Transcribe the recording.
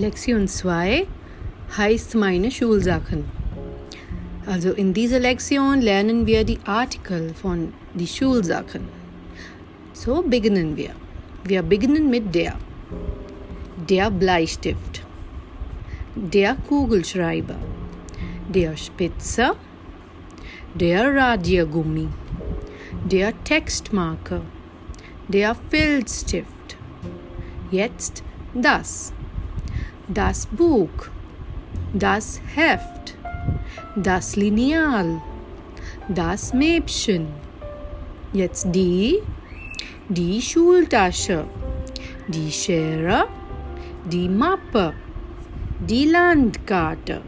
Lektion 2 heißt meine Schulsachen. Also in dieser Lektion lernen wir die Artikel von die Schulsachen. So beginnen wir. Wir beginnen mit der. Der Bleistift. Der Kugelschreiber. Der Spitzer. Der Radiergummi. Der Textmarker. Der Filzstift. Jetzt das. Das Buch. Das Heft. Das Lineal. Das Mäppchen. Jetzt die. Die Schultasche. Die Schere. Die Mappe. Die Landkarte.